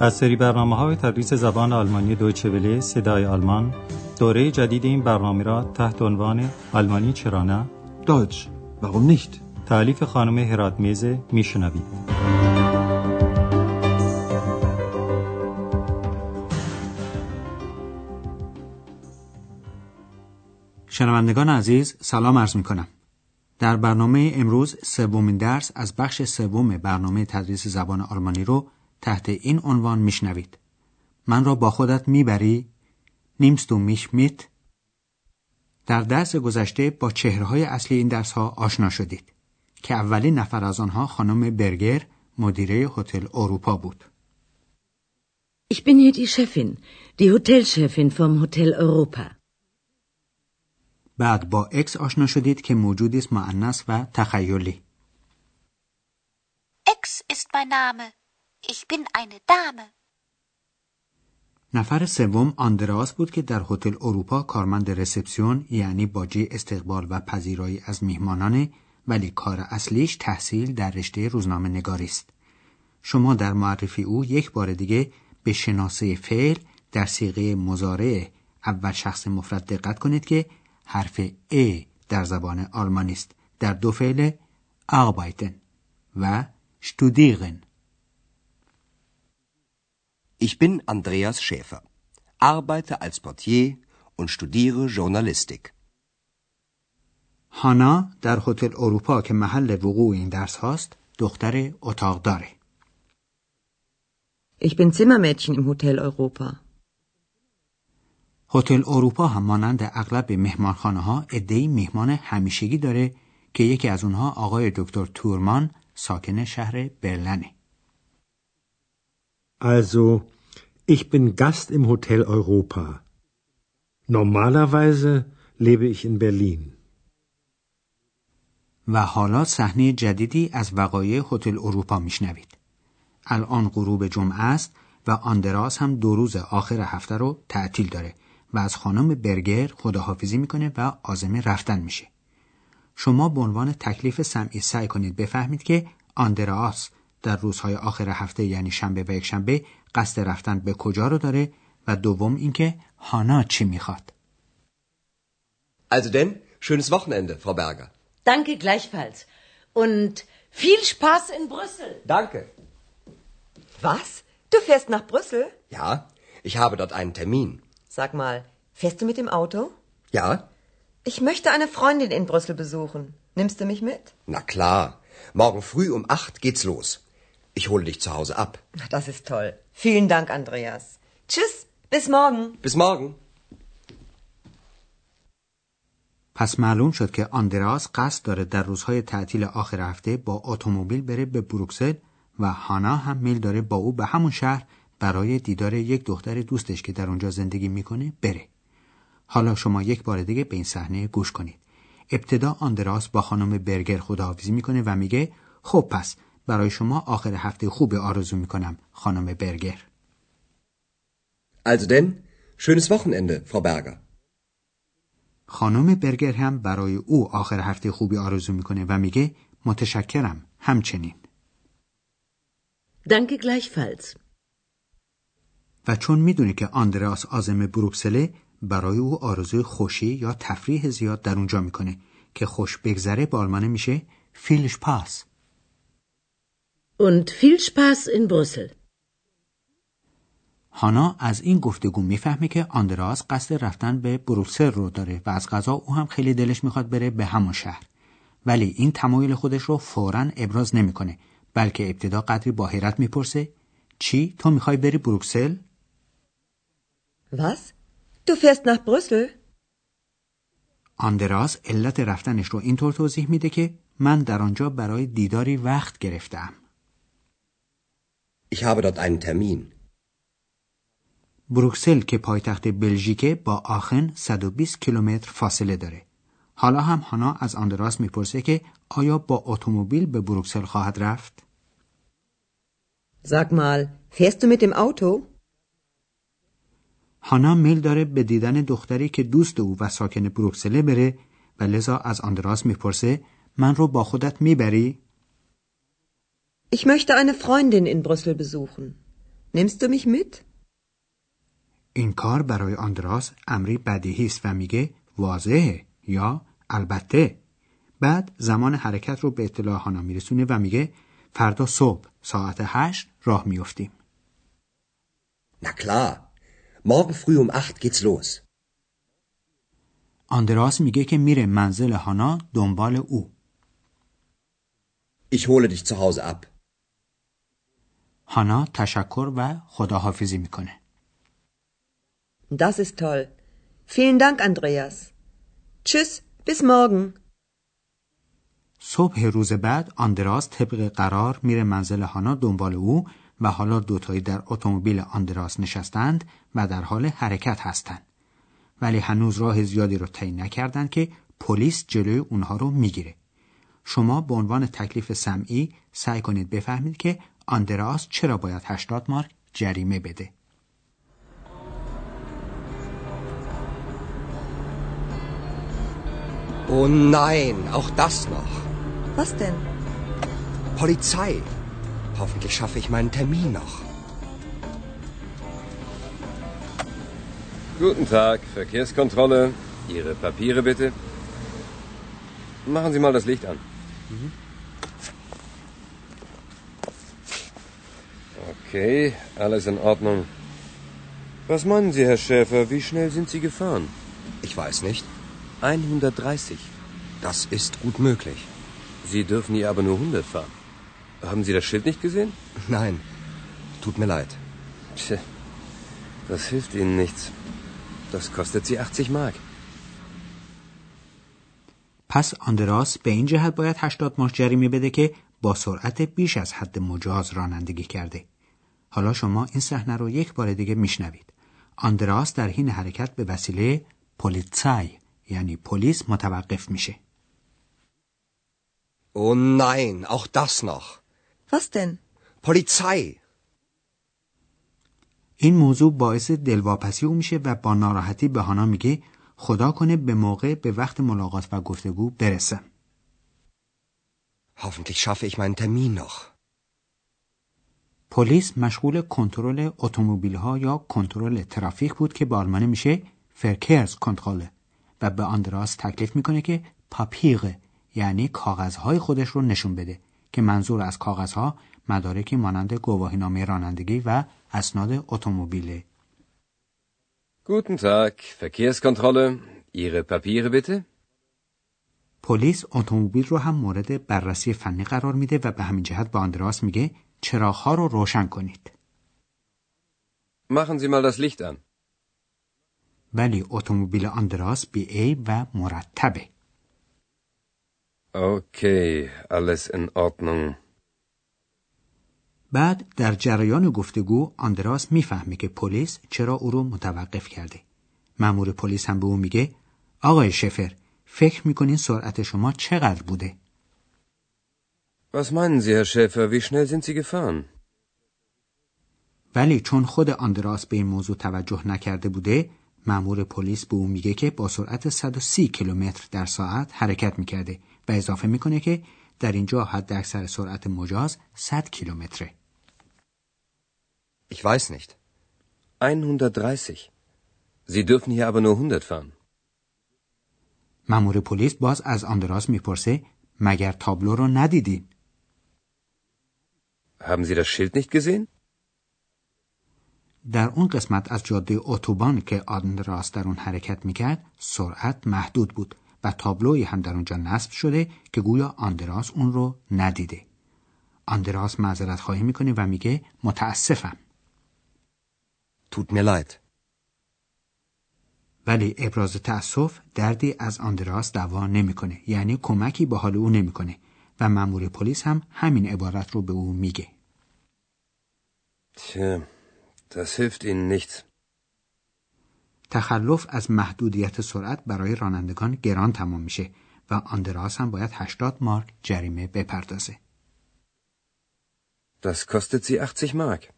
از سری برنامه های تدریس زبان آلمانی دویچه وله صدای آلمان دوره جدید این برنامه را تحت عنوان آلمانی چرا نه Deutsch, warum nicht? تعلیف خانم هرات میزه میشنوید شنوندگان عزیز سلام عرض می کنم. در برنامه امروز سومین درس از بخش سوم برنامه تدریس زبان آلمانی رو تحت این عنوان میشنوید. من را با خودت می‌بری؟ نیمست و میش میت؟ در درس گذشته با چهرهای اصلی این درس ها آشنا شدید که اولین نفر از آنها خانم برگر مدیره هتل اروپا بود. Ich bin hier die Chefin, die Hotelchefin vom Hotel Europa. بعد با اکس آشنا شدید که موجودی است معنس و تخیلی. Ex ist mein Name. Ich bin eine Dame. نفر سوم آندراس بود که در هتل اروپا کارمند رسپسیون یعنی باجی استقبال و پذیرایی از میهمانانه ولی کار اصلیش تحصیل در رشته روزنامه نگاری است. شما در معرفی او یک بار دیگه به شناسه فعل در سیغه مزارع اول شخص مفرد دقت کنید که حرف ا در زبان آلمانی است در دو فعل arbeiten و studieren Ich bin Andreas Schäfer, arbeite als Portier und studiere Journalistik. هانا در هتل اروپا که محل وقوع این درس هاست دختر اتاق داره Ich bin Zimmermädchen im Hotel Europa. هتل اروپا هم مانند اغلب مهمانخانه ها ادهی میهمان همیشگی داره که یکی از اونها آقای دکتر تورمان ساکن شهر برلنه Also, ich bin Gast im Hotel Europa. Normalerweise lebe ich in Berlin. و حالا صحنه جدیدی از وقایع هتل اروپا میشنوید. الان غروب جمعه است و آندراس هم دو روز آخر هفته رو تعطیل داره و از خانم برگر خداحافظی می‌کنه و عازم رفتن میشه. شما به عنوان تکلیف سمعی سعی کنید بفهمید که آندراس در روزهای آخر هفته یعنی شنبه و یکشنبه قصد رفتن به کجا رو داره و دوم اینکه هانا چی میخواد. Also denn, schönes Wochenende, Frau Berger. Danke gleichfalls. Und viel Spaß in Brüssel. Danke. Was? Du fährst nach Brüssel? Ja, ich habe dort einen Termin. Sag mal, fährst du mit dem Auto? Ja? Ich möchte eine Freundin in Brüssel besuchen. Nimmst du mich mit? Na klar. Morgen früh um acht geht's los. Ich hole dich zu Hause ab. Na, Das ist toll. Vielen Dank, Andreas. Tschüss, bis morgen. Bis morgen. پس معلوم شد که آندراس قصد داره در روزهای تعطیل آخر هفته با اتومبیل بره به بروکسل و هانا هم میل داره با او به همون شهر برای دیدار یک دختر دوستش که در اونجا زندگی می‌کنه بره. حالا شما یک بار دیگه به این صحنه گوش کنید. ابتدا آندراس با خانم برگر خداحافظی می‌کنه و میگه خب پس برای شما آخر هفته خوب آرزو می‌کنم خانم برگر. Also denn, schönes Wochenende, Frau Berger. خانم برگر هم برای او آخر هفته خوبی آرزو می‌کنه و میگه متشکرم همچنین. Danke gleichfalls. و چون می‌دونه که آندراس آزم بروکسله برای او آرزوی خوشی یا تفریح زیاد در اونجا می‌کنه که خوش بگذره به آلمانه میشه فیلش پاس Und viel Spaß in Brüssel. هانا از این گفتگو می‌فهمه که آندراس قصد رفتن به بروکسل رو داره و از غذا او هم خیلی دلش می‌خواد بره به همون شهر ولی این تمایل خودش رو فورا ابراز نمی‌کنه بلکه ابتدا قدری با حیرت می‌پرسه چی تو می‌خوای بری بروکسل Was? Du fährst nach Brüssel? آندراس علت رفتنش رو اینطور توضیح میده که من در آنجا برای دیداری وقت گرفتم. Ich habe dort einen Termin. بروکسل که پایتخت بلژیکه با آخن 120 کیلومتر فاصله داره. حالا هم هانا از آندراس می‌پرسه که آیا با اتومبیل به بروکسل خواهد رفت؟ Sag mal, fährst du mit dem Auto? هانا میل داره به دیدن دختری که دوست او و ساکن بروکسله بره و لذا از آندراس می‌پرسه من رو با خودت می‌بری؟ Ich möchte eine Freundin in Brüssel besuchen. Nimmst du mich mit? این کار برای آندراس امری بدیهی است و میگه واضحه یا البته بعد زمان حرکت رو به اطلاع هانا میرسونه و میگه فردا صبح ساعت هشت راه میفتیم Na klar. Morgen früh um acht geht's los. آندراس میگه که میره منزل هانا دنبال او Ich hole dich zu Hause ab. هانا تشکر و خداحافظی می‌کنه Das ist toll. Vielen Dank, Andreas. Tschüss, bis morgen. صبح روز بعد آندراس طبق قرار میره منزل هانا دنبال او و حالا دوتایی در اتومبیل آندراس نشستند و در حال حرکت هستند ولی هنوز راه زیادی رو طی نکردند که پلیس جلوی اونها رو می‌گیره شما به عنوان تکلیف سمعی سعی کنید بفهمید که آندراس چرا باید 80 مارک جریمه بده Oh nein, auch das noch. Was denn? Polizei. Hoffentlich schaffe ich meinen Termin noch. Guten Tag, Verkehrskontrolle. Ihre Papiere bitte. Machen Sie mal das Licht an. Okay, alles in Ordnung. Was meinen Sie, Herr Schäfer, wie schnell sind Sie gefahren? Ich weiß nicht. 130. Das ist gut möglich. Sie dürfen hier aber nur 100 fahren. Haben Sie das Schild nicht gesehen? Nein, tut mir leid. Tja, das hilft Ihnen nichts. Das kostet Sie 80 Mark. پس آندراس به این جهت باید 80 مارک جریمه بده که با سرعت بیش از حد مجاز رانندگی کرده. حالا شما این صحنه رو یک بار دیگه میشنوید. آندراس در حین حرکت به وسیله پلیتسای یعنی پلیس متوقف میشه. Oh nein, auch das noch. Was denn? Polizei. این موضوع باعث دلواپسی او میشه و با ناراحتی به هانا میگه خدا کنه به موقع به وقت ملاقات و گفتگو برسم. Hoffentlich schaffe ich meinen Termin noch. پلیس مشغول کنترل اتومبیل ها یا کنترل ترافیک بود که به آلمانی میشه فرکرز کنترل و به آندراس تکلیف می‌کنه که پاپیغ یعنی کاغذهای خودش رو نشون بده که منظور از کاغذها مدارکی مانند گواهینامه رانندگی و اسناد اتومبیله Guten Tag, Verkehrskontrolle. Ihre Papiere bitte. پلیس اتومبیل رو هم مورد بررسی فنی قرار میده و به همین جهت به آندراس میگه چراغها رو روشن کنید Machen Sie mal das Licht an. ولی اتومبیل آندراس بی ای و مرتبه Okay, alles in Ordnung. بعد در جریان گفتگو آندراس می‌فهمه که پلیس چرا او رو متوقف کرده. مأمور پلیس هم به او میگه آقای شفر فکر می‌کنین سرعت شما چقدر بوده؟ Was meinen Sie, Herr Schäfer, wie schnell sind Sie gefahren? ولی چون خود آندراس به این موضوع توجه نکرده بوده مأمور پلیس به او میگه که با سرعت 130 کیلومتر در ساعت حرکت می‌کرده و اضافه می‌کنه که در اینجا حد اکثر سرعت مجاز 100 کیلومتره. Ich weiß nicht. 130. Sie dürfen hier aber nur 100 fahren. مأمور پلیس باز از آندراس می‌پرسه مگر تابلو رو ندیدین؟ Haben Sie das Schild nicht gesehen? در اون قسمت از جاده اتوبان که آندراس در اون حرکت می‌کرد سرعت محدود بود و تابلوی هم در اونجا نصب شده که گویا آندراس اون رو ندیده. آندراس معذرت خواهی می‌کنه و میگه متاسفم. Tut mir leid. ولی ابراز تأسف دردی از آندراس دوا نمی‌کنه یعنی کمکی به حال او نمی‌کنه و مأمور پلیس هم همین عبارت رو به او میگه. Das hilft Ihnen nichts. تخلف از محدودیت سرعت برای رانندگان گران تمام میشه و آندراس هم باید 80 مارک جریمه بپردازه. Das kostet Sie 80 Mark.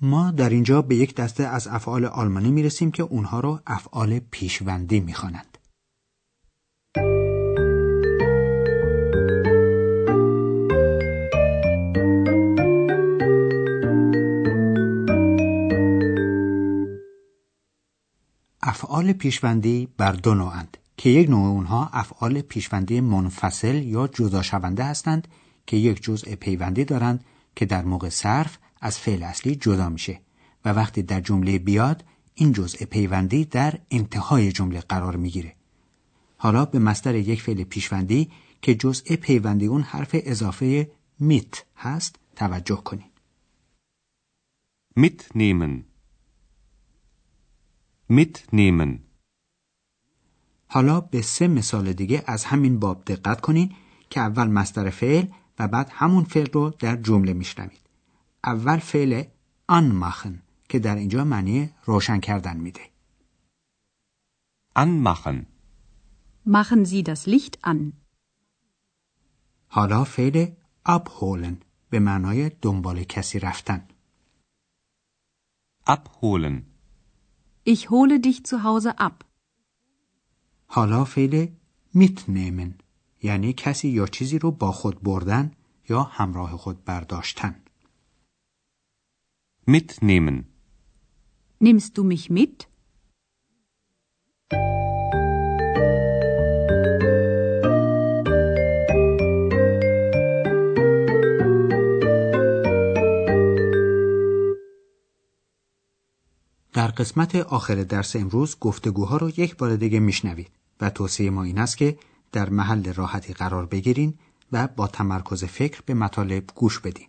ما در اینجا به یک دسته از افعال آلمانی می‌رسیم که اونها رو افعال پیشوندی می‌خوانند. افعال پیشوندی بر دو نوعند که یک نوع اونها افعال پیشوندی منفصل یا جدا شونده هستند که یک جزء پیوندی دارند که در موقع صرف از فعل اصلی جدا میشه و وقتی در جمله بیاد این جزء پیوندی در انتهای جمله قرار می‌گیره. حالا به مستر یک فعل پیشوندی که جزء پیوندی اون حرف اضافه میت هست توجه کنید mitnehmen. Mitnehmen حالا به سه مثال دیگه از همین باب دقت کنین که اول مستر فعل و بعد همون فعل رو در جمله میشنوید. اول فعل anmachen که در اینجا معنی روشن کردن میده. anmachen. Machen Sie das Licht an. حالا فعل abholen به معنای دنبال کسی رفتن. Abholen. Ich hole dich zu Hause ab. حالا فعل mitnehmen یعنی کسی یا چیزی رو با خود بردن یا همراه خود برداشتن mitnehmen Nimmst du mich mit? در قسمت آخر درس امروز گفتگوها رو یک بار دیگه میشنوید و توصیه ما این است که در محل راحتی قرار بگیرین و با تمرکز فکر به مطالب گوش بدین.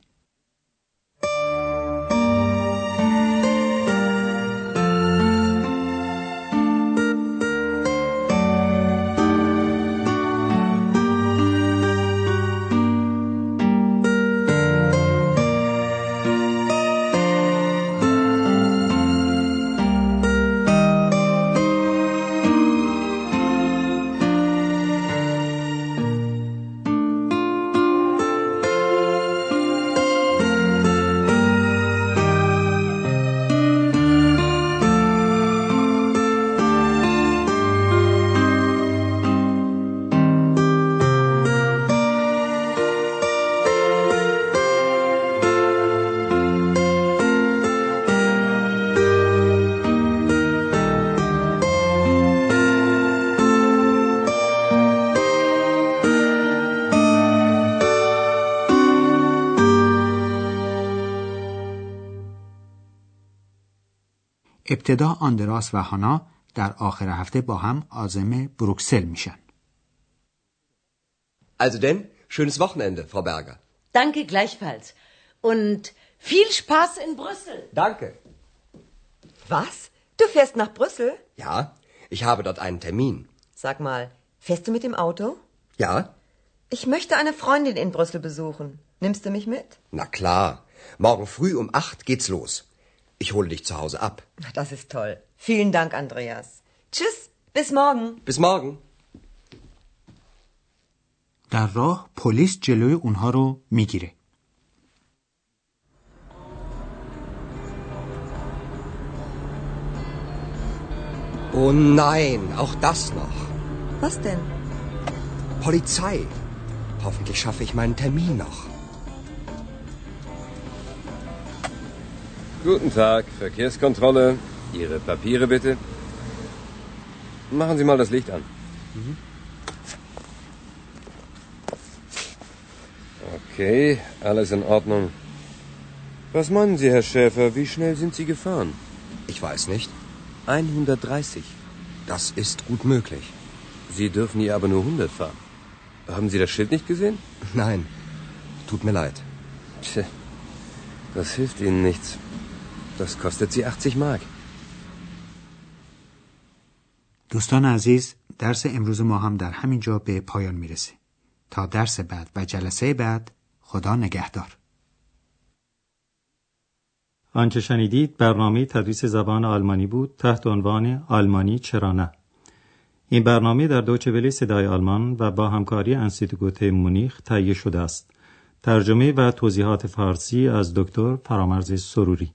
ابتدا آندراس و هانا در آخر هفته با هم عازم بروکسل میشن. Also denn, schönes Wochenende, Frau Berger. Danke gleichfalls. Und viel Spaß in Brüssel. Danke. Was? Du fährst nach Brüssel? Ja, ich habe dort einen Termin. Sag mal, fährst du mit dem Auto? Ja? Ich möchte eine Freundin in Brüssel besuchen. Nimmst du mich mit? Na klar. Morgen früh um acht geht's los. Ich hole dich zu Hause ab. Das ist toll. Vielen Dank, Andreas. Tschüss, bis morgen. Bis morgen. در راه پلیس جلوی اونها رو میگیره. Oh nein, auch das noch. Was denn? Polizei. Hoffentlich schaffe ich meinen Termin noch. Guten Tag, Verkehrskontrolle. Ihre Papiere bitte. Machen Sie mal das Licht an. Okay, alles in Ordnung. Was meinen Sie, Herr Schäfer, wie schnell sind Sie gefahren? Ich weiß nicht. 130. Das ist gut möglich. Sie dürfen hier aber nur 100 fahren. Haben Sie das Schild nicht gesehen? Nein, tut mir leid. Tja, das hilft Ihnen nichts. Das kostet Sie 80 Mark. دوستان عزیز درس امروز ما هم در همین جا به پایان می‌رسه. تا درس بعد و جلسه بعد خدا نگهدار. آنچه شنیدید برنامه تدریس زبان آلمانی بود تحت عنوان آلمانی چرا نه. این برنامه در دوچه ولی صدای آلمان و با همکاری انستیتوت مونیخ تهیه شده است. ترجمه و توضیحات فارسی از دکتر فرامرز سروری.